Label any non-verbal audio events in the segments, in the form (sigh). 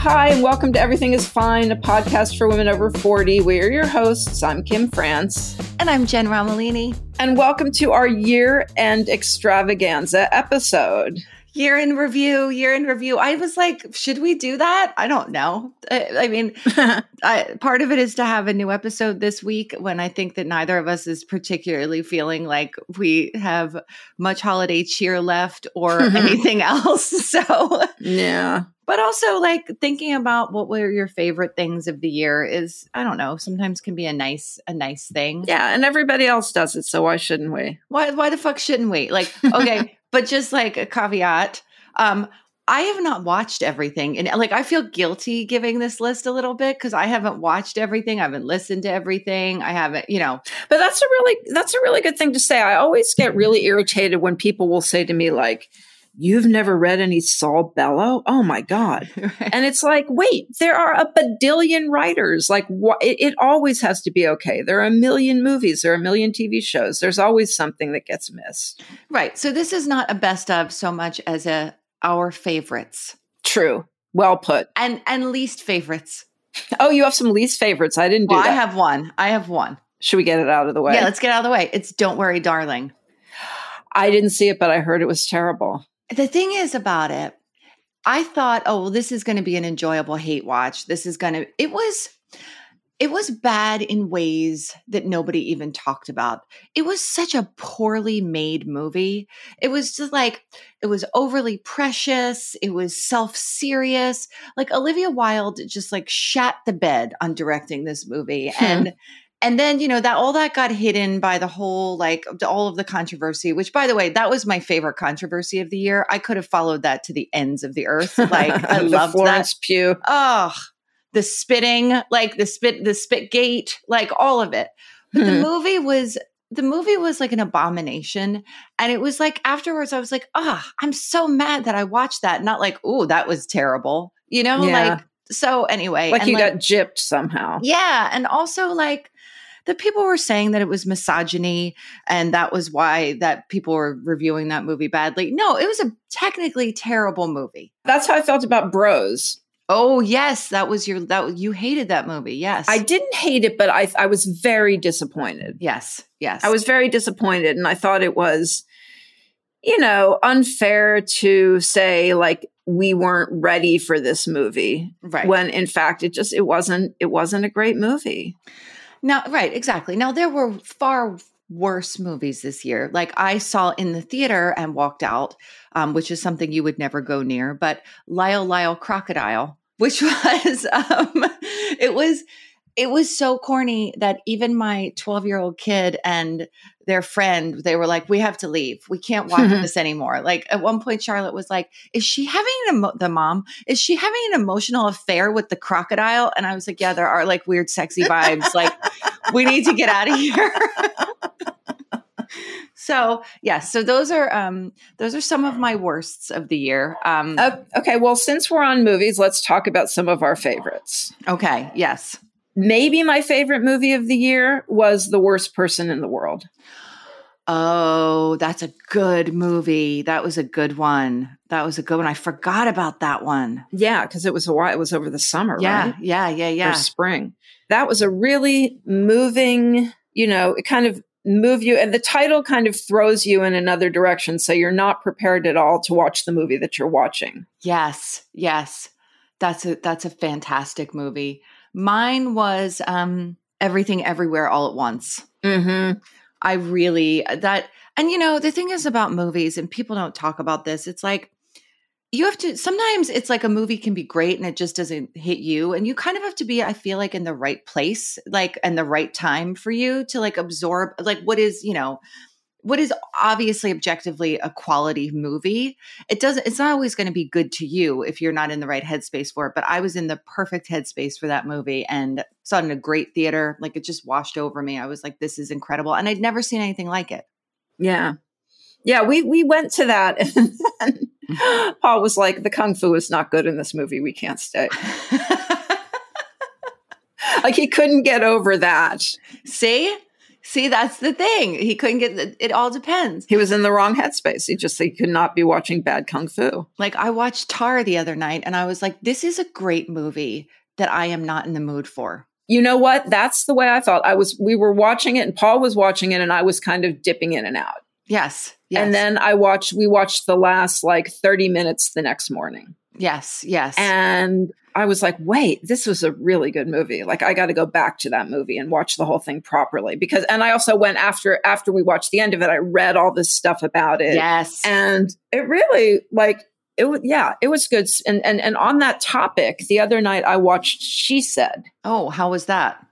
Hi, and welcome to Everything is Fine, a podcast for women over 40. We are your hosts. I'm Kim France. And I'm Jen Romolini. And welcome to our year end extravaganza episode. Year in review, year in review. I was like, should we do that? I don't know. I, I mean, (laughs) I, part of it is to have a new episode this week when I think that neither of us is particularly feeling like we have much holiday cheer left or (laughs) anything else. (laughs) So, Yeah. but also like thinking about what were your favorite things of the year is, I don't know, sometimes can be a nice, a nice thing. Yeah, and everybody else does it, so why shouldn't we? why why the fuck shouldn't we like okay but just like a caveat um i have not watched everything and like i feel guilty giving this list a little bit because i haven't watched everything i haven't listened to everything i haven't you know But that's a really that's a really good thing to say. I always get really irritated when people will say to me like, "You've never read any Saul Bellow?" Oh my god. (laughs) And it's like, wait, there are a badillion writers. Like, what? It, it always has to be okay. There are a million movies. There are a million TV shows. There's always something that gets missed. right so this is not a best of so much as a our favorites True. Well put. and and least favorites Oh, you have some least favorites. I didn't do well, i have one i have one Should we get it out of the way? yeah let's get out of the way it's don't worry darling I didn't see it, but I heard it was terrible. The thing is about it i thought oh well this is going to be an enjoyable hate watch. This is going to it was it was bad in ways that nobody even talked about. It was such a poorly made movie. It was just like it was overly precious. It was self-serious. Like olivia wilde just like shat the bed on directing this movie Hmm. and and then you know that all that got hidden by the whole like all of the controversy which by the way that was my favorite controversy of the year i could have followed that to the ends of the earth like i (laughs) the loved that Pugh. oh the spitting like the spit the spit gate like all of it but the Hmm. movie was the movie was like an abomination and it was like afterwards i was like ah i'm so mad that i watched that not like oh that was terrible you know Yeah. like so anyway Like you got gypped somehow. yeah. And also, like, the people were saying that it was misogyny and that was why that people were reviewing that movie badly. No, it was a technically terrible movie. That's how I felt about Bros. Oh, yes. That was your, that was, you hated that movie. Yes. I didn't hate it, but I, I was very disappointed. Yes. Yes. I was very disappointed, and I thought it was, you know, unfair to say like we weren't ready for this movie right. when in fact it just it wasn't it wasn't a great movie. Now, right, exactly. Now there were far worse movies this year. Like I saw in the theater and walked out, um, which is something you would never go near. But Lyle Lyle Crocodile, which (laughs) was um, it was it was so corny that even my 12 year old kid and their friend they were like we have to leave. We can't watch (laughs) this anymore. Like at one point charlotte was like is she having an emo- the mom is she having an emotional affair with the crocodile? And i was like yeah there are like weird sexy vibes. Like we need to get out of here. (laughs) So yes so those are um those are some of my worsts of the year. Um Uh, okay, well, since we're on movies, let's talk about some of our favorites. okay yes Maybe my favorite movie of the year was The Worst Person in the World. Oh, that's a good movie. That was a good one. That was a good one. I forgot about that one. Yeah, because it was a while. It was over the summer, Yeah, right? yeah, yeah, Or yeah. spring. That was a really moving. You know, it kind of move you, and the title kind of throws you in another direction, so you're not prepared at all to watch the movie that you're watching. Yes, yes. That's a that's a fantastic movie. Mine was um Everything Everywhere All at Once. Mm-hmm. I really that and you know, the thing is about movies and people don't talk about this. It's like you have to sometimes it's like a movie can be great and it just doesn't hit you and you kind of have to be I feel like in the right place like and the right time for you to like absorb like what is, you know, what is obviously objectively a quality movie it doesn't it's not always going to be good to you if you're not in the right headspace for it but i was in the perfect headspace for that movie and saw it in a great theater like it just washed over me i was like this is incredible and i'd never seen anything like it Yeah. Yeah, we we went to that and then (laughs) Paul was like, the kung fu is not good in this movie. We can't stay. (laughs) like he couldn't get over that. see see that's the thing he couldn't get the, it all depends He was in the wrong headspace. He just he could not be watching bad kung fu. like i watched tar the other night and i was like this is a great movie that i am not in the mood for You know what? That's the way I felt. I was we were watching it and Paul was watching it and I was kind of dipping in and out. yes yes And then I watched we watched the last like 30 minutes the next morning. yes yes And I was like, wait, this was a really good movie. Like I got to go back to that movie and watch the whole thing properly because and I also went after after we watched the end of it, I read all this stuff about it. yes And it really like it was yeah, it was good. And and and on that topic, the other night I watched She Said. oh how was that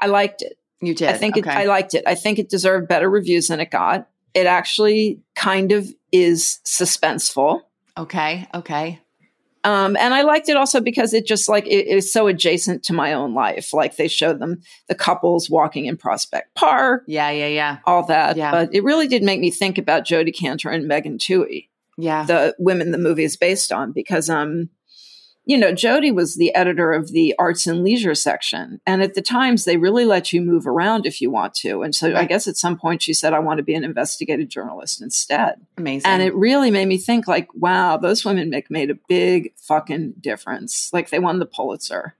I liked it. you did I think it, I liked it. I think it deserved better reviews than it got. It actually kind of is suspenseful. okay okay Um, and I liked it also because it just like it is so adjacent to my own life. Like they showed them the couples walking in Prospect Park, yeah yeah yeah all that. Yeah. But it really did make me think about Jodi Kantor and Megan Twohey, yeah the women the movie is based on, because um, you know, Jodi was the editor of the arts and leisure section. And at the times they really let you move around if you want to. And so I guess at some point she said, I want to be an investigative journalist instead. amazing And it really made me think like, wow, those women make made a big fucking difference. Like they won the Pulitzer.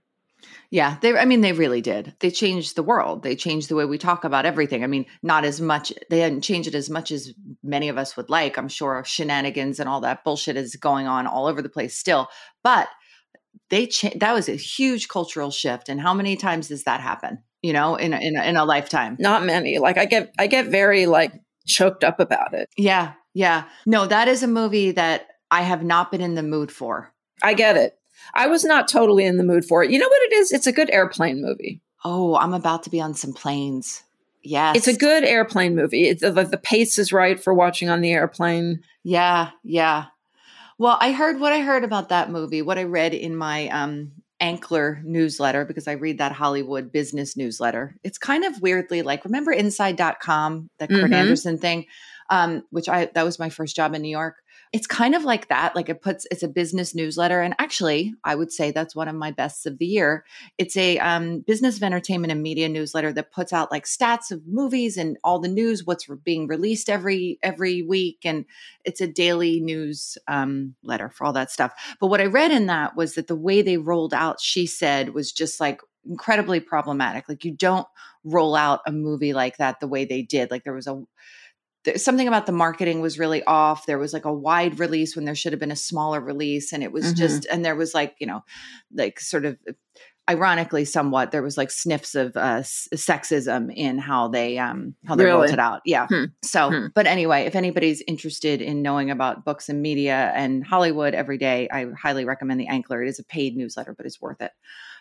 Yeah, they I mean they really did. They changed the world. They changed the way we talk about everything. I mean, not as much they hadn't changed it as much as many of us would like. I'm sure shenanigans and all that bullshit is going on all over the place still. But they cha- that was a huge cultural shift and how many times does that happen? You know, in a, in a, in a lifetime. Not many. Like I get I get very like choked up about it. Yeah. Yeah. No, that is a movie that I have not been in the mood for. I get it. I was not totally in the mood for it. You know what it is? It's a good airplane movie. Oh, I'm about to be on some planes. Yes. It's a good airplane movie. It's the, the pace is right for watching on the airplane. Yeah, yeah. Well, I heard what I heard about that movie, what I read in my um Ankler newsletter because I read that Hollywood business newsletter. It's kind of weirdly like remember inside.com, that Kurt Mhm. Andersen thing, um which I that was my first job in New York. It's kind of like that, like it puts it's a business newsletter and actually, I would say that's one of my bests of the year. It's a um, business of entertainment and media newsletter that puts out like stats of movies and all the news, what's being released every every week, and it's a daily news um, letter for all that stuff. But what I read in that was that the way they rolled out, she said, was just like incredibly problematic. Like you don't roll out a movie like that the way they did. Like there was a something about the marketing was really off. There was like a wide release when there should have been a smaller release, and it was Mhm. just and there was like you know, like sort of ironically somewhat there was like sniffs of uh s- sexism in how they um how they rolled Really? it out yeah Hmm. so Hmm. but anyway if anybody's interested in knowing about books and media and hollywood every day i highly recommend the ankler it is a paid newsletter but it's worth it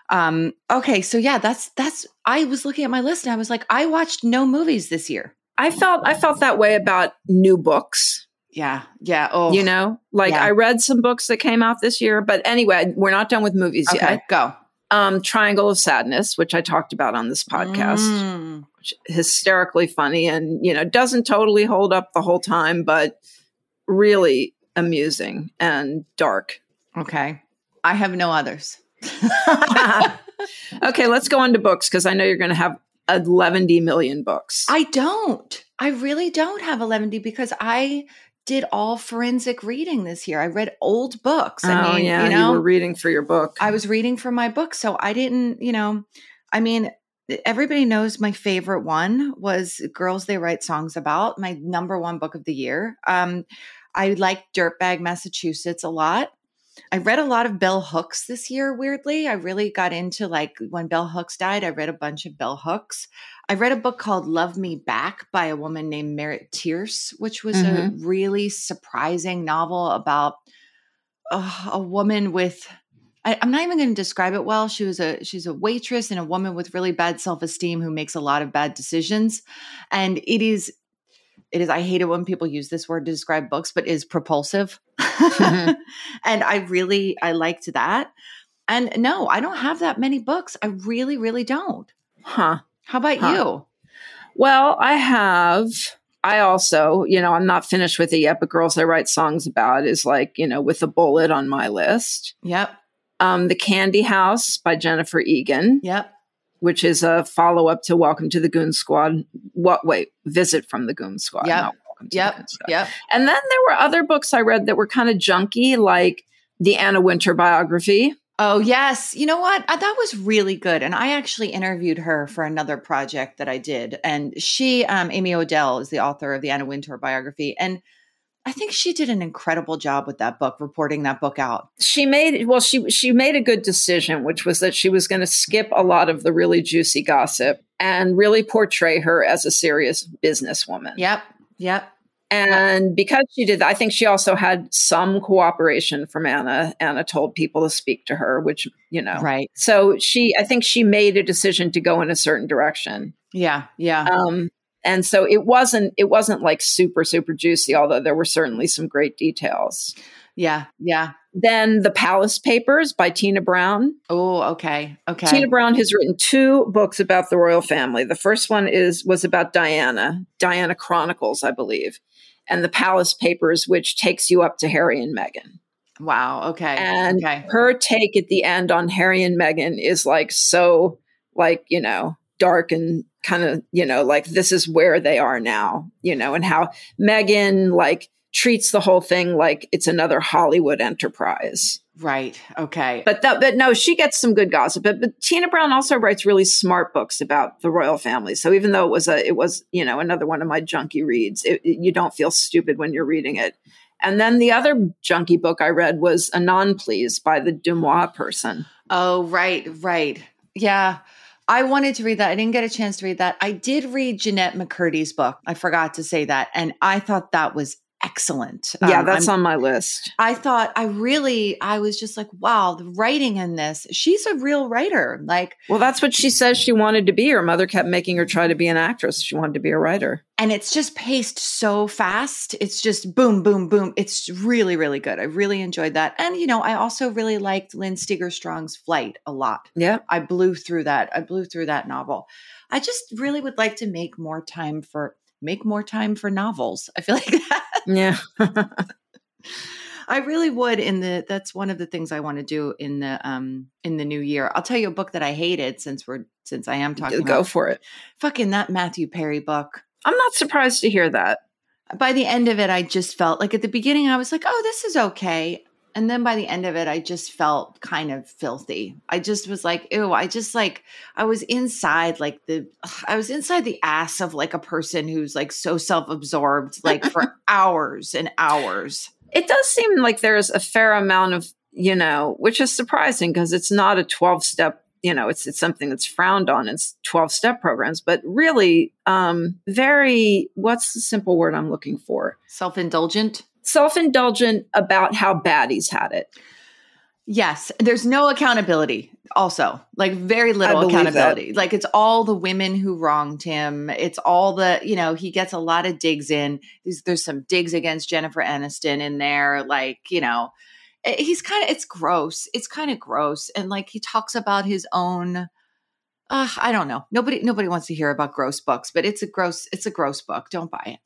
Um, okay, so yeah, that's that's. I was looking at my list and I was like, I watched no movies this year. I felt I felt that way about new books. Yeah, yeah. Oh, You know, like Yeah. I read some books that came out this year, but anyway, we're not done with movies okay, yet. go Um, Triangle of Sadness, which I talked about on this podcast, Mm, which hysterically funny and you know doesn't totally hold up the whole time, but really amusing and dark. okay, I have no others. (laughs) (laughs) okay, let's go on to books because I know you're going to have 11 million books. I don't. I really don't have 11D because I did all forensic reading this year. I read old books. I oh mean, yeah, you know, were reading for your book. I was reading for my book, so I didn't, you know, I mean, everybody knows my favorite one was Girls They Write Songs About, my number one book of the year. Um, I liked Dirtbag Massachusetts a lot. I read a lot of Bell Hooks this year, weirdly. I really got into like when Bell Hooks died, I read a bunch of Bell Hooks. I read a book called Love Me Back by a woman named Merritt Tierce, which was a really surprising novel about uh, a woman with I, I'm not even going to describe it well. She was a she's a waitress and a woman with really bad self esteem who makes a lot of bad decisions, and it is it is. I hate it when people use this word to describe books, but is propulsive, (laughs) and I really I liked that. And no, I don't have that many books. I really, really don't. huh. How about Huh. you? Well, I have. I also, you know, I'm not finished with it yet, but Girls I Write Songs About is like, you know, with a bullet on my list. Yep, Um, the Candy House by Jennifer Egan, yep. Which is a follow up to Welcome to the Goon Squad. What, wait, Visit from the Goon Squad. Yeah. Yep. Yep. And then there were other books I read that were kind of junky, like the Anna Wintour biography. Oh, yes. You know what? Uh, That was really good. And I actually interviewed her for another project that I did. And she, um, Amy Odell, is the author of the Anna Wintour biography. And I think she did an incredible job with that book, reporting that book out. she made well she she made a good decision which was that she was going to skip a lot of the really juicy gossip and really portray her as a serious businesswoman Yep. Yep. and because she did that i think she also had some cooperation from anna anna told people to speak to her which you know Right. so she i think she made a decision to go in a certain direction Yeah. Yeah. um and so it wasn't it wasn't like super super juicy although there were certainly some great details yeah. Yeah. then the palace papers by tina brown Oh, okay. Okay. Tina Brown has written two books about the royal family. The first one is was about Diana, Diana Chronicles, I believe, and the Palace Papers, which takes you up to Harry and Meghan. wow. Okay. And okay. her take at the end on Harry and Meghan is like so, like you know, dark and kind of you know, like this is where they are now, you know, and how Meghan like treats the whole thing like it's another Hollywood enterprise. Right. Okay. But that, but no, she gets some good gossip. But, but Tina Brown also writes really smart books about the royal family. So even though it was a, it was you know another one of my junky reads, it, it- you don't feel stupid when you're reading it. And then the other junky book I read was Anon Please by the DeuxMoi person. Oh, right, right. Yeah. I wanted to read that. I didn't get a chance to read that. I did read Jennette McCurdy's book. I forgot to say that. And I thought that was excellent. yeah, Um, that's I'm- on my list. I thought I really, I was just like, wow, the writing in this, she's a real writer. Like, Well, that's what she says she wanted to be. Her mother kept making her try to be an actress. She wanted to be a writer. and it's just paced so fast. It's just boom, boom, boom. It's really, really good. I really enjoyed that. And, you know, I also really liked Lynn Steger Strong's Flight a lot. Yeah. I blew through that. I blew through that novel. I just really would like to make more time for make more time for novels. I feel like (laughs) that. Yeah. (laughs) I really would in the that's one of the things I want to do in the um in the new year. I'll tell you a book that I hated since we're since I am talking Go about for it. fucking that Matthew Perry book. I'm not surprised to hear that. By the end of it I just felt like at the beginning I was like, "Oh, this is okay." And then by the end of it I just felt kind of filthy. I just was like, "Ew, I just like I was inside like the I was inside the ass of like a person who's like so self-absorbed like for (laughs) hours and hours." It does seem like there's a fair amount of, you know, which is surprising because it's not a 12 step, you know, it's it's something that's frowned on in 12 step programs, but really um very what's the simple word I'm looking for? Self-indulgent. Self-indulgent about how bad he's had it. Yes, there's no accountability. Also, like very little accountability. Like it's all the women who wronged him. It's all the you know he gets a lot of digs in. There's, there's some digs against Jennifer Aniston in there. Like you know, eh, he's kind of it's gross. It's kind of gross, and like he talks about his own. Uh, I don't know. Nobody nobody wants to hear about gross books, but it's a gross it's a gross book. Don't buy it.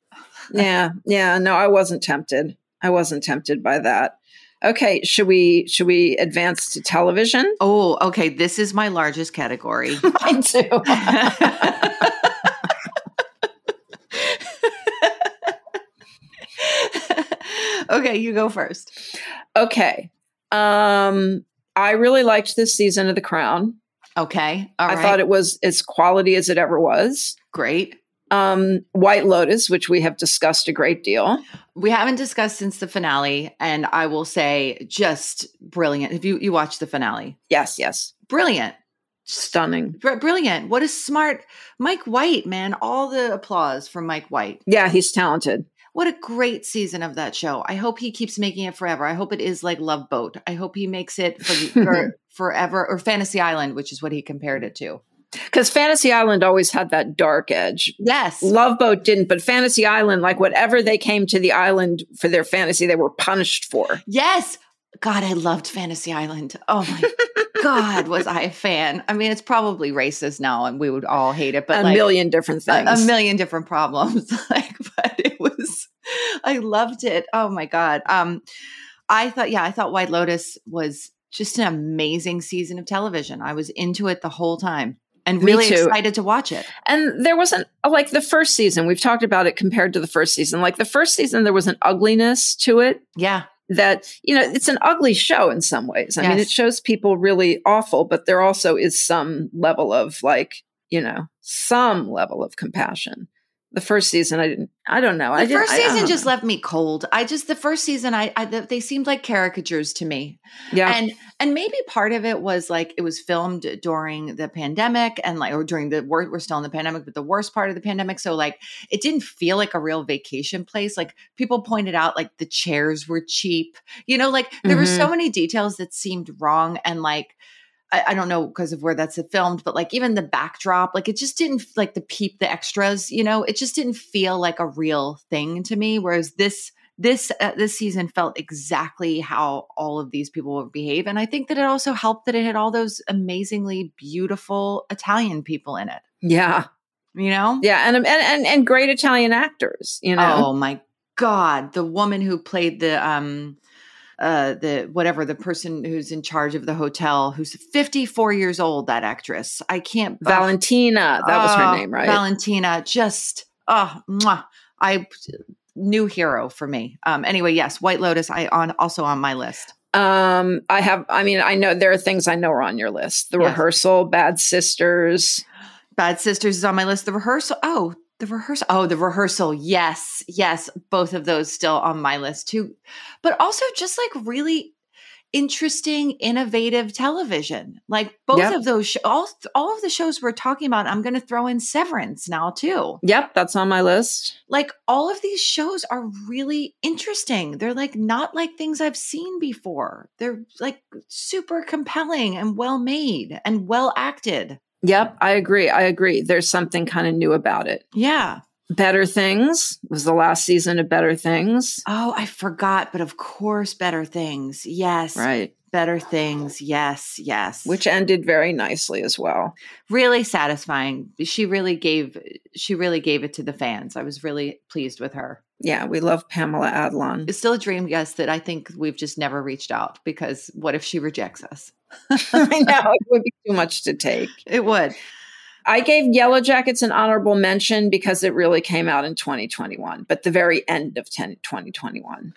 Yeah, yeah. No, I wasn't tempted. I wasn't tempted by that. Okay, should we should we advance to television? Oh, okay. This is my largest category. (laughs) Mine too. (laughs) okay, you go first. okay. Um I really liked this season of The Crown. Okay. All I right. thought it was as quality as it ever was. great. Um White Lotus, which we have discussed a great deal. We haven't discussed since the finale, and I will say just brilliant. Have you you watched the finale, Yes, yes. brilliant, Stunning. Br- brilliant. What a smart Mike White, man! All the applause for Mike White. Yeah, he's talented. What a great season of that show. I hope he keeps making it forever. I hope it is like Love Boat. I hope he makes it for, (laughs) for forever or Fantasy Island, which is what he compared it to. Because Fantasy Island always had that dark edge. Yes. Love Boat didn't, but Fantasy Island, like whatever they came to the island for their fantasy, they were punished for. Yes. God, I loved Fantasy Island. Oh my (laughs) God, was I a fan? I mean, it's probably racist now and we would all hate it, but a like million different a, things. a million different problems. (laughs) like, but it was, I loved it. Oh my God. Um, I thought, yeah, I thought White Lotus was just an amazing season of television. I was into it the whole time and really excited to watch it. And there wasn't like the first season, we've talked about it compared to the first season. Like the first season, there was an ugliness to it Yeah. that, you know, it's an ugly show in some ways. I mean, it shows people really awful, but there also is some level of like, you know, some level of compassion. The first season, I didn't, I don't know. The I first I- I season uh-huh. just left me cold. I just the first season, I, I they seemed like caricatures to me. yeah. and and maybe part of it was like it was filmed during the pandemic and like or during the we're, we're still in the pandemic but the worst part of the pandemic so like it didn't feel like a real vacation place like people pointed out like the chairs were cheap you know like there were mm-hmm. so many details that seemed wrong and like I, I don't know because of where that's filmed, but like even the backdrop, like it just didn't like the peep, the extras, you know, it just didn't feel like a real thing to me. Whereas this this uh, this season felt exactly how all of these people would behave and i think that it also helped that it had all those amazingly beautiful italian people in it yeah. you know Yeah. And, and, and, and great Italian actors, you know. oh my god the woman who played the um uh the whatever the person who's in charge of the hotel who's 54 years old that actress i can't. Valentina, that was her name, right? Valentina, just oh, mwah. I new hero for me. Um, anyway, yes, White Lotus. I on also on my list. Um, I have. I mean, I know there are things I know are on your list. The Yes. rehearsal, Bad Sisters. Bad Sisters is on my list. The rehearsal. Oh, the rehearsal. Oh, the rehearsal. Yes, yes, both of those still on my list too. But also just like really interesting, innovative television. Like both Yep. of those, sh- all all of the shows we're talking about. I'm going to throw in Severance now too. Yep, that's on my list. like all of these shows are really interesting. They're like not like things I've seen before. They're like super compelling and well made and well acted. Yep, I agree. I agree. There's something kind of new about it. Yeah. Better Things was the last season of Better Things. Oh, I forgot, but of course, better things. Yes. Right. Better things. Yes. Yes. Which ended very nicely as well. really satisfying. She really gave she really gave it to the fans. I was really pleased with her. Yeah, we love Pamela Adlon. It's still a dream guest that I think we've just never reached out because what if she rejects us? (laughs) I know it would be too much to take. It would. I gave Yellow Jackets an honorable mention because it really came out in 2021, but the very end of 10, 2021.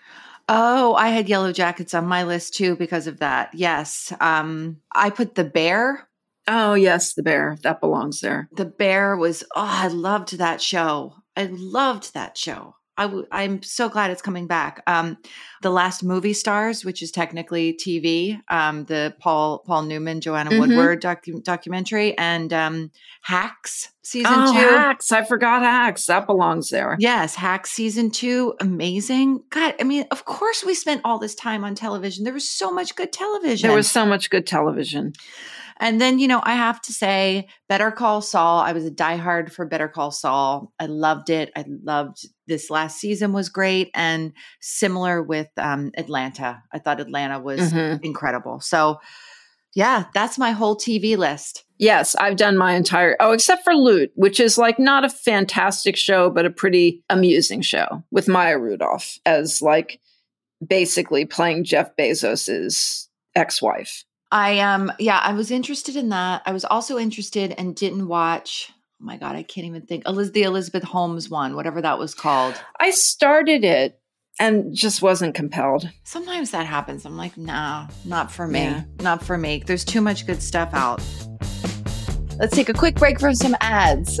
Oh, I had Yellow Jackets on my list too because of that. Yes. Um, I put The Bear. Oh, yes, The Bear. That belongs there. The Bear was, oh, I loved that show. I loved that show. I w- I'm so glad it's coming back. Um, the Last Movie Stars, which is technically TV, um, the Paul Paul Newman, Joanna Mhm. Woodward docu- documentary, and um, Hacks. season oh, two. Hacks. I forgot Hacks. That belongs there. Yes, Hacks season two, amazing. God, I mean, of course we spent all this time on television. There was so much good television. There was so much good television. And then, you know, I have to say, Better Call Saul. I was a diehard for Better Call Saul. I loved it. I loved this last season was great, and similar with um, Atlanta. I thought Atlanta was Mhm. incredible. So, yeah, that's my whole TV list. Yes, I've done my entire oh, except for Loot, which is like not a fantastic show, but a pretty amusing show with Maya Rudolph as like basically playing Jeff Bezos's ex-wife. I um, yeah, I was interested in that. I was also interested and didn't watch. Oh my god, I can't even think. Eliz- the Elizabeth Holmes one, whatever that was called. I started it and just wasn't compelled. Sometimes that happens. I'm like, nah, not for me. Yeah. Not for me. There's too much good stuff out. Let's take a quick break from some ads.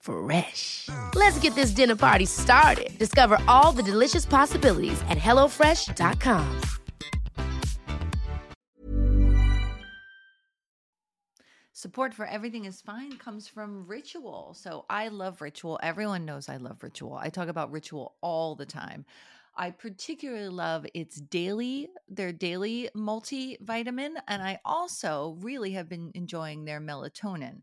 Fresh. Let's get this dinner party started. Discover all the delicious possibilities at hellofresh.com. Support for Everything is Fine comes from Ritual. So I love Ritual. Everyone knows I love Ritual. I talk about Ritual all the time. I particularly love its daily, their daily multivitamin. And I also really have been enjoying their melatonin.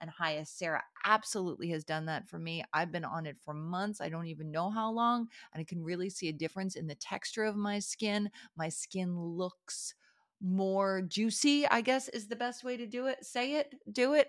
and Hyacera absolutely has done that for me. I've been on it for months. I don't even know how long, and I can really see a difference in the texture of my skin. My skin looks more juicy, I guess is the best way to do it. Say it, do it.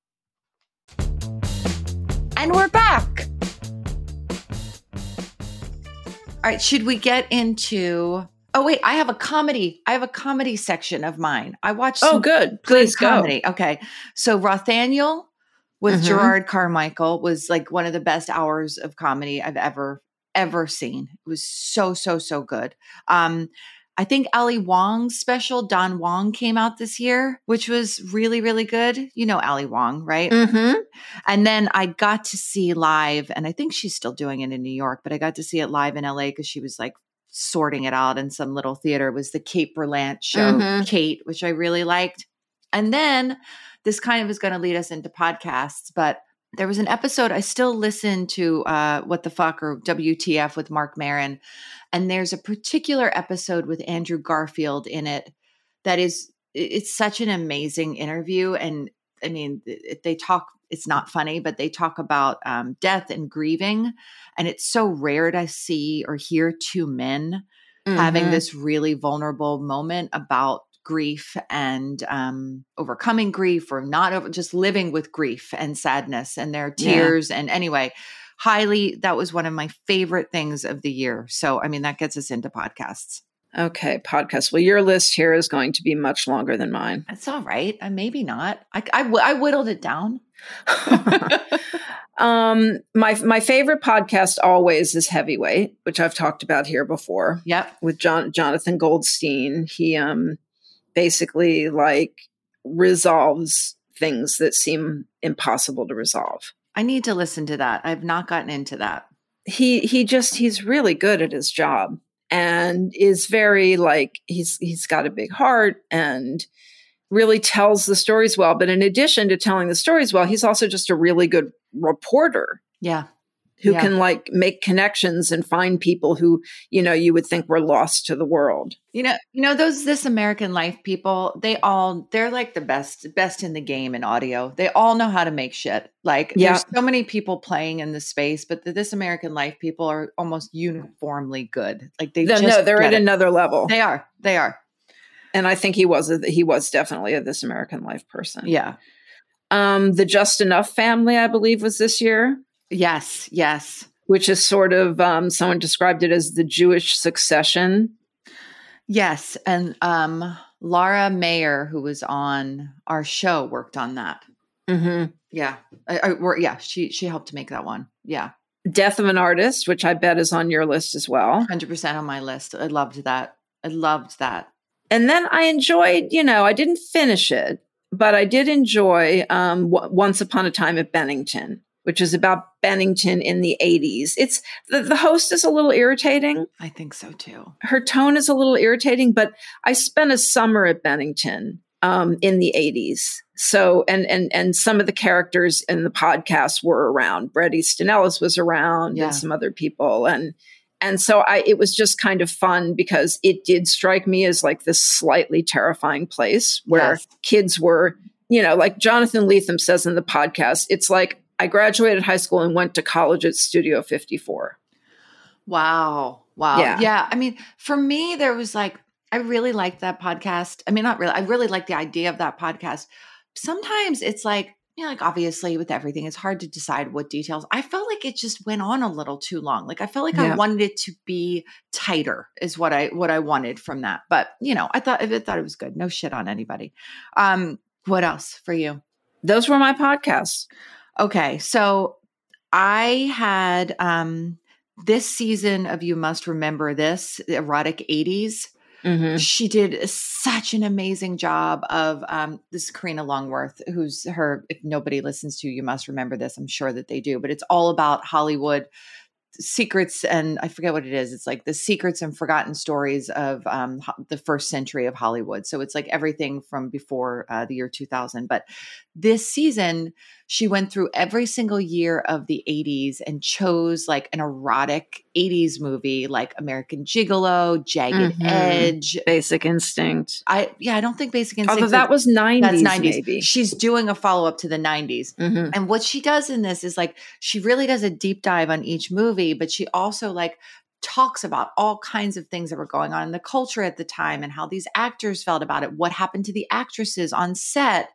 And we're back. All right, should we get into Oh wait, I have a comedy. I have a comedy section of mine. I watched Oh, good. Please go. comedy. Okay. So Rothaniel with Mhm. Jerrod Carmichael was like one of the best hours of comedy I've ever ever seen. It was so so so good. Um I think Ali Wong's special, Don Wong, came out this year, which was really, really good. You know Ali Wong, right? Mm-hmm. And then I got to see live, and I think she's still doing it in New York, but I got to see it live in LA because she was like sorting it out in some little theater. It was the Kate Berlant show, Mhm. Kate, which I really liked. And then this kind of is going to lead us into podcasts, but there was an episode I still listen to uh, What the Fuck or WTF with Marc Maron. And there's a particular episode with Andrew Garfield in it that is, it's such an amazing interview. And I mean, they talk, it's not funny, but they talk about um, death and grieving. And it's so rare to see or hear two men having Mhm. this really vulnerable moment about grief and um, overcoming grief or not over just living with grief and sadness and their Yeah. tears and anyway highly that was one of my favorite things of the year so i mean that gets us into podcasts Okay, podcast. Well, your list here is going to be much longer than mine. that's all right uh, maybe not I, I, I whittled it down (laughs) um, my my favorite podcast always is Heavyweight, which I've talked about here before yep with John Jonathan Goldstein. He um basically like resolves things that seem impossible to resolve. i need to listen to that i've not gotten into that He he just he's really good at his job and is very like he's he's got a big heart and really tells the stories well. But in addition to telling the stories well, he's also just a really good reporter yeah who Yeah. can like make connections and find people who, you know, you would think were lost to the world. You know, you know those this American Life people. They all they're like the best, best in the game in audio. They all know how to make shit. Like Yeah. there's so many people playing in the space, but the This American Life people are almost uniformly good. Like they No, just no, they're at it. another level. They are. They are. and I think he was a, he was definitely a This American Life person. Yeah. Um, the Just Enough family, I believe, was this year. Yes. Yes. which is sort of um, someone described it as the Jewish succession. Yes. And um Laura Mayer, who was on our show, worked on that. Mm-hmm. Yeah. I, I, or, yeah. She she helped to make that one. Yeah. Death of an Artist, which I bet is on your list as well. Hundred percent on my list. I loved that. I loved that. And then I enjoyed, you know, I didn't finish it, but I did enjoy um, w- Once Upon a Time at Bennington, which is about Bennington in the 80s. It's the, the host is a little irritating. I think so too. Her tone is a little irritating, but I spent a summer at Bennington um, in the 80s. So, and, and, and some of the characters in the podcast were around. Bret Easton Ellis was around Yeah. and some other people. And, and so I, it was just kind of fun because it did strike me as like this slightly terrifying place where Yes. kids were, you know, like Jonathan Lethem says in the podcast, it's like I graduated high school and went to college at Studio 54. Wow. Wow. Yeah. Yeah. I mean, for me, there was like, I really liked that podcast. I mean, not really. I really like the idea of that podcast. Sometimes it's like, you know, like obviously with everything, it's hard to decide what details. I felt like it just went on a little too long. Like I felt like Yeah. I wanted it to be tighter, is what I what I wanted from that. But you know, I thought I thought it was good. No shit on anybody. Um, what else for you? Those were my podcasts. Okay, so I had um this season of You Must Remember This, the erotic 80s. Mm-hmm. She did such an amazing job of um this is Karina Longworth, who's her if nobody listens to You Must Remember This, I'm sure that they do, but it's all about Hollywood secrets and I forget what it is. It's like the secrets and forgotten stories of um, ho- the first century of Hollywood. So it's like everything from before uh, the year 2000. But this season, she went through every single year of the 80s and chose like an erotic 80s movie like American Gigolo, Jagged Mhm. Edge. Basic Instinct. I yeah, I don't think Basic Instinct. Although that was 90s, that's 90s. maybe. She's doing a follow up to the 90s. Mm-hmm. And what she does in this is like she really does a deep dive on each movie, but she also like talks about all kinds of things that were going on in the culture at the time and how these actors felt about it, what happened to the actresses on set.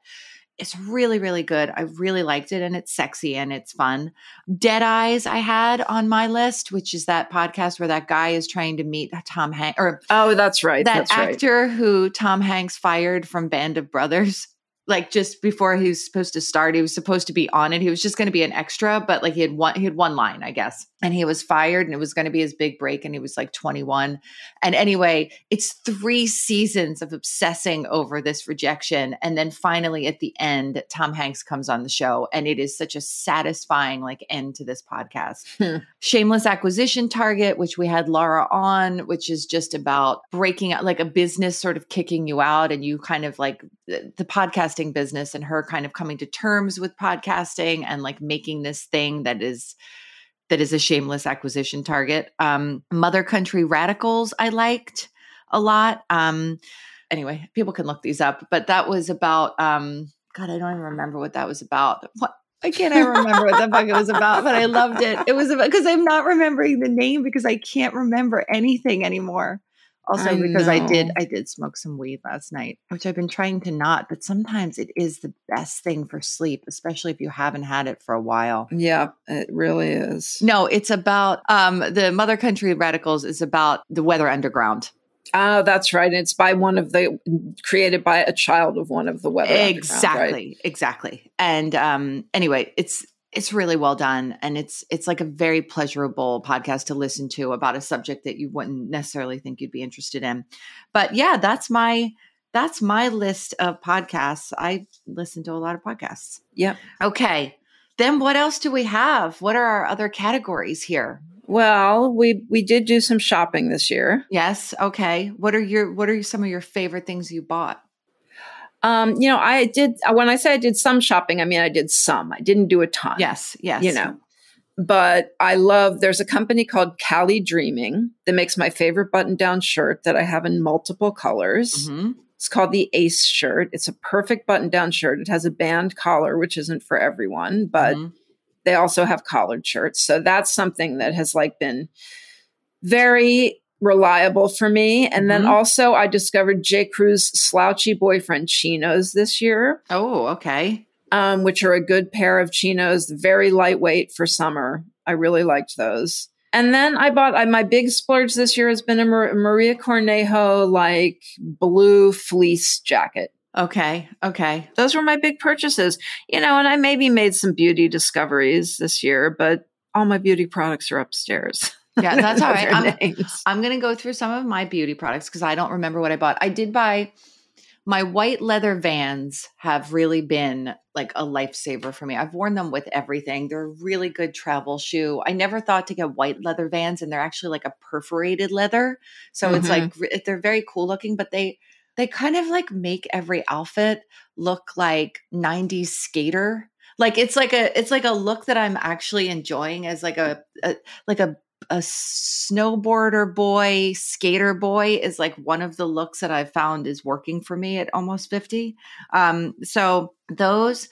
It's really, really good. I really liked it and it's sexy and it's fun. Dead Eyes, I had on my list, which is that podcast where that guy is trying to meet Tom Hanks or Oh, that's right. that that's right. actor who Tom Hanks fired from Band of Brothers. Like just before he was supposed to start. He was supposed to be on it. He was just going to be an extra, but like he had one he had one line, I guess. And he was fired and it was going to be his big break and he was like 21. And anyway, it's 3 seasons of obsessing over this rejection and then finally at the end Tom Hanks comes on the show and it is such a satisfying like end to this podcast. (laughs) Hmm. Shameless acquisition target which we had Laura on which is just about breaking out like a business sort of kicking you out and you kind of like the, the podcasting business and her kind of coming to terms with podcasting and like making this thing that is that is a shameless acquisition target. Um, Mother Country Radicals, I liked a lot. Um, anyway, people can look these up, but that was about, um, God, I don't even remember what that was about. What? I can't I remember what the fuck it was about, but I loved it. It was about because I'm not remembering the name because I can't remember anything anymore. Also, I because I did. I did smoke some weed last night, which I've been trying to not, but sometimes it is the best thing for sleep, especially if you haven't had it for a while. Yeah, it really is. No, it's about um the Mother Country Radicals is about the Weather Underground. Oh, that's right. It's by one of the created by a child of one of the weather. Underground, right? exactly, exactly. And um anyway, it's it's really well done and it's it's like a very pleasurable podcast to listen to about a subject that you wouldn't necessarily think you'd be interested in. But yeah, that's my that's my list of podcasts. I listen to a lot of podcasts. Yep. Okay. Then what else do we have? What are our other categories here? Well, we we did do some shopping this year. Yes. Okay. What are your what are some of your favorite things you bought? Um, you know, I did when I say I did some shopping, I mean I did some. I didn't do a ton. Yes. Yes. You know. But I love there's a company called Cali Dreaming that makes my favorite button-down shirt that I have in multiple colors. Mhm. It's called the Ace shirt. It's a perfect button-down shirt. It has a band collar, which isn't for everyone, but Mhm. they also have collared shirts. So that's something that has like been very reliable for me. And then Mhm. also I discovered J. Crew's slouchy boyfriend chinos this year, Oh, okay. um, which are a good pair of chinos, very lightweight for summer. I really liked those. And then I bought I, my big splurge this year has been a Mar- Maria Cornejo like blue fleece jacket. Okay. Okay. Those were my big purchases, you know, and I maybe made some beauty discoveries this year, but all my beauty products are upstairs. (laughs) Yeah, (laughs) that's all right. I'm. I'm going to go through some of my beauty products because I don't remember what I bought. I did buy my white leather vans have really been like a lifesaver for me. I've worn them with everything. They're a really good travel shoe. I never thought to get white leather vans and they're actually like a perforated leather. So it's Mhm. like they're very cool looking, but they they kind of like make every outfit look like 90s skater. Like it's like a it's like a look that I'm actually enjoying as like a, a like a a snowboarder boy, skater boy is like one of the looks that I've found is working for me at almost 50. Um, so those,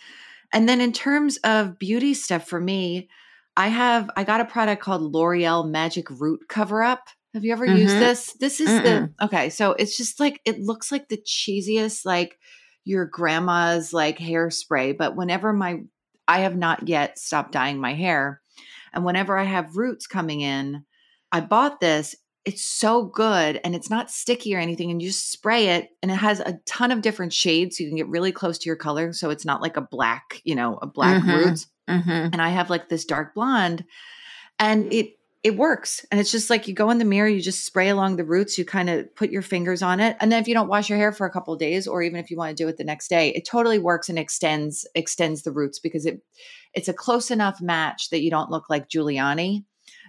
and then in terms of beauty stuff for me, I have, I got a product called L'Oreal Magic Root Cover Up. Have you ever used Mhm. this? This is the, okay. So it's just like, it looks like the cheesiest, like your grandma's like hairspray. But whenever my, I have not yet stopped dyeing my hair. And whenever I have roots coming in, I bought this. It's so good and it's not sticky or anything. And you just spray it and it has a ton of different shades. So you can get really close to your color. So it's not like a black, you know, a black Mhm. roots. Mhm. And I have like this dark blonde and it, it works. And it's just like you go in the mirror, you just spray along the roots, you kind of put your fingers on it. And then if you don't wash your hair for a couple of days, or even if you want to do it the next day, it totally works and extends, extends the roots because it it's a close enough match that you don't look like Giuliani.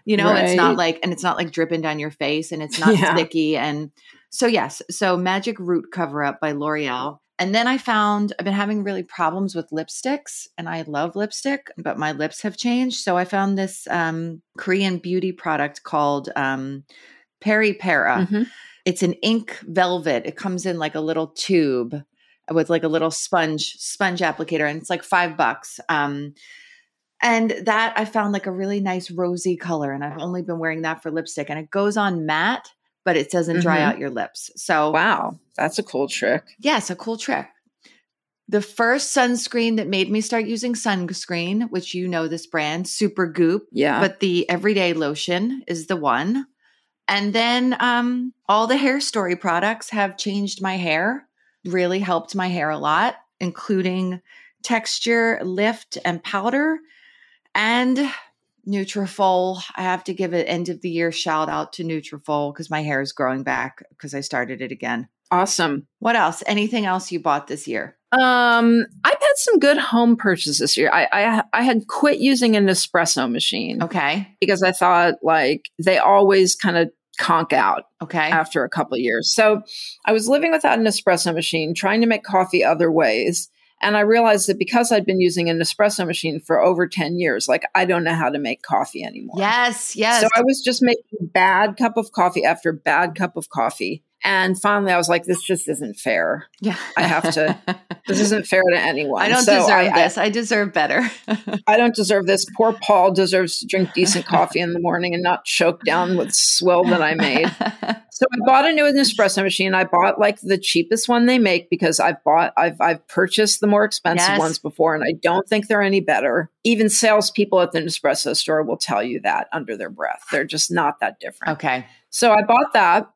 You know, it's not like and it's not like dripping down your face and it's not (laughs) Yeah. sticky. And so yes, so Magic Root Cover Up by L'Oreal. And then I found I've been having really problems with lipsticks, and I love lipstick, but my lips have changed. So I found this um, Korean beauty product called um, Peripera. Mhm. It's an ink velvet. It comes in like a little tube with like a little sponge sponge applicator, and it's like five bucks. Um, and that I found like a really nice rosy color, and I've only been wearing that for lipstick, and it goes on matte, but it doesn't dry Mhm. out your lips. So Wow, that's a cool trick. Yes, a cool trick. The first sunscreen that made me start using sunscreen, which you know this brand, Supergoop, Yeah. but the everyday lotion is the one. And then um, all the hair story products have changed my hair, really helped my hair a lot. including texture, lift, and powder. And Nutrafol. I have to give an end of the year shout out to Nutrafol because my hair is growing back because I started it again. Awesome. What else? Anything else you bought this year? Um, I've had some good home purchases this year. I, I I had quit using an espresso machine. Okay. Because I thought like they always kind of conk out okay after a couple years. So I was living without an espresso machine, trying to make coffee other ways. And I realized that because I'd been using an espresso machine for over 10 years, like I don't know how to make coffee anymore. Yes, yes. So I was just making bad cup of coffee after bad cup of coffee. And finally, I was like, this just isn't fair. Yeah. I have to, (laughs) this isn't fair to anyone. I don't so deserve I, this. I, I deserve better. (laughs) I don't deserve this. Poor Paul deserves to drink decent coffee in the morning and not choke down with swill that I made. (laughs) So I bought a new espresso machine. I bought like the cheapest one they make because I've bought, I've, I've purchased the more expensive Yes. ones before and I don't think they're any better. Even salespeople at the Nespresso store will tell you that under their breath. They're just not that different. okay. So I bought that.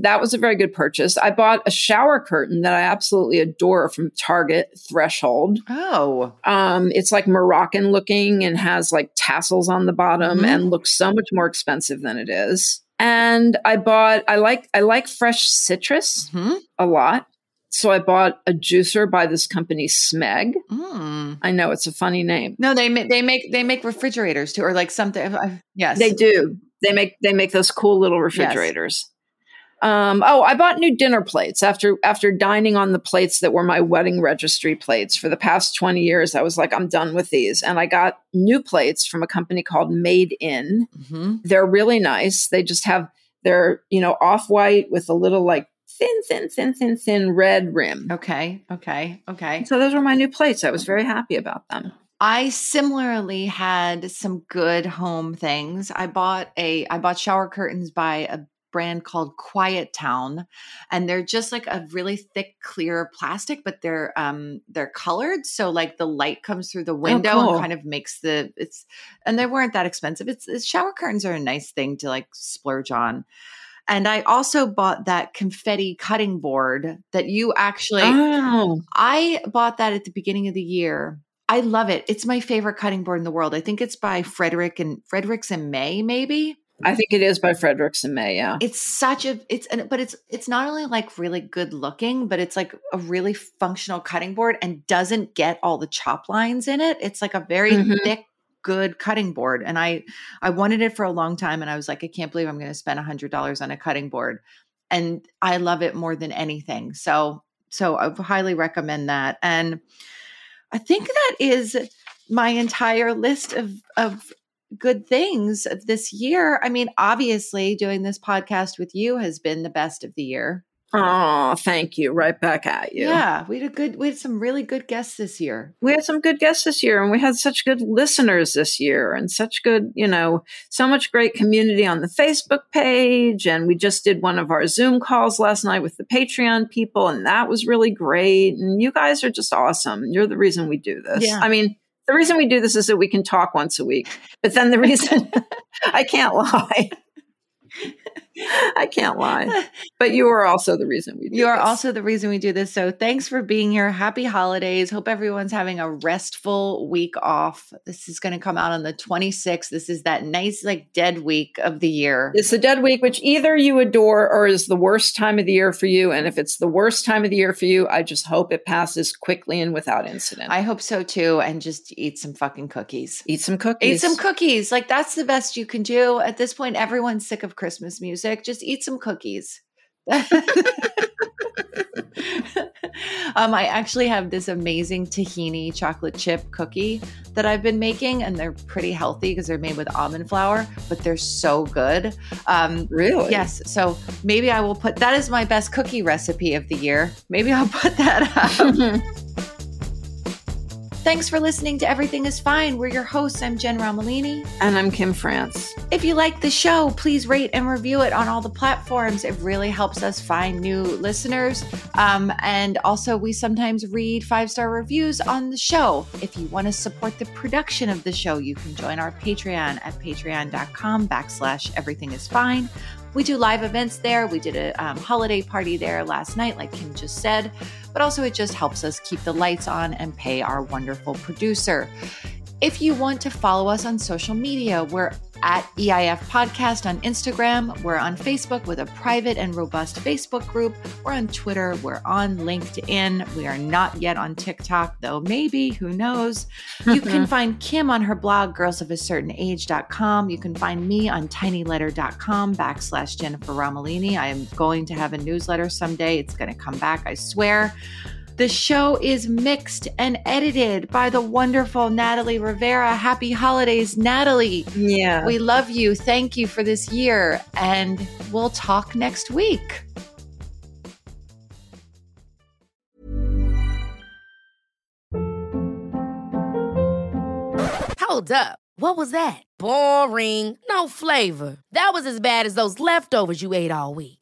That was a very good purchase. I bought a shower curtain that I absolutely adore from Target Threshold. Oh. Um, it's like Moroccan looking and has like tassels on the bottom Mhm. and looks so much more expensive than it is. And I bought I like I like fresh citrus Hmm? a lot. So I bought a juicer by this company Smeg. Mm. I know it's a funny name. No, they make they make they make refrigerators too, or like something. I- Yes, They do. They make they make those cool little refrigerators. Um, oh, I bought new dinner plates after after dining on the plates that were my wedding registry plates for the past 20 years. I was like, I'm done with these. And I got new plates from a company called Made In. hmm They're really nice. They just have they're, you know, off-white with a little like thin, thin, thin, thin, thin red rim. Okay. Okay. Okay. So those were my new plates. I was very happy about them. I similarly had some good home things. I bought a I bought shower curtains by a brand called Quiet Town and they're just like a really thick clear plastic but they're um they're colored so like the light comes through the window cool. and kind of makes the it's and they weren't that expensive. It's, it's shower curtains are a nice thing to like splurge on. And I also bought that confetti cutting board that you actually oh, I bought that at the beginning of the year. I love it. It's my favorite cutting board in the world. I think it's by Frederick and Fredericks and Mae, maybe. I think it is by Fredericks and Mae. Yeah. It's such a it's and but it's it's not only like really good looking, but it's like a really functional cutting board and doesn't get all the chop lines in it. It's like a very Mhm. thick good cutting board and I I wanted it for a long time and I was like I can't believe I'm going to spend a $100 on a cutting board. And I love it more than anything. So so I highly recommend that. And I think that is my entire list of of good things of this year. I mean, obviously, doing this podcast with you has been the best of the year. Oh, thank you. Right back at you. Yeah, we had a good, we had some really good guests this year. We had some good guests this year and we had such good listeners this year and such good, you know, so much great community on the Facebook page. And we just did one of our Zoom calls last night with the Patreon people and that was really great. And you guys are just awesome. You're the reason we do this. Yeah. I mean, the reason we do this is that we can talk once a week. But then the reason (laughs) (laughs) I can't lie. (laughs) I can't lie. (laughs) But you are also the reason we do You are this. also the reason we do this. So thanks for being here. Happy holidays. Hope everyone's having a restful week off. This is going to come out on the 26th. This is that nice, like, dead week of the year. It's the dead week, which either you adore or is the worst time of the year for you. And if it's the worst time of the year for you, I just hope it passes quickly and without incident. I hope so too. And just eat some fucking cookies. Eat some cookies. Eat some cookies. Like that's the best you can do. At this point, everyone's sick of Christmas music. Just eat some cookies. (laughs) um, I actually have this amazing tahini chocolate chip cookie that I've been making, and they're pretty healthy because they're made with almond flour, but they're so good. Um, Really? Yes. So maybe I will put that is my best cookie recipe of the year. Maybe I'll put that (laughs) up. Thanks for listening to Everything is Fine. We're your hosts. I'm Jen Romolini. And I'm Kim France. If you like the show, please rate and review it on all the platforms. It really helps us find new listeners. Um, and also, we sometimes read five star reviews on the show. If you want to support the production of the show, you can join our Patreon at patreon.com backslash everything is fine. We do live events there. We did a um, holiday party there last night, like Kim just said, but also it just helps us keep the lights on and pay our wonderful producer. If you want to follow us on social media, we're at EIF Podcast on Instagram. We're on Facebook with a private and robust Facebook group. We're on Twitter. We're on LinkedIn. We are not yet on TikTok, though maybe, who knows. You (laughs) can find Kim on her blog, girlsofacertainage.com. You can find me on tinyletter.com backslash Jennifer Romolini. I am going to have a newsletter someday. It's going to come back, I swear. The show is mixed and edited by the wonderful Natalie Rivera. Happy holidays, Natalie. Yeah. We love you. Thank you for this year. And we'll talk next week. Hold up. What was that? Boring. No flavor. That was as bad as those leftovers you ate all week.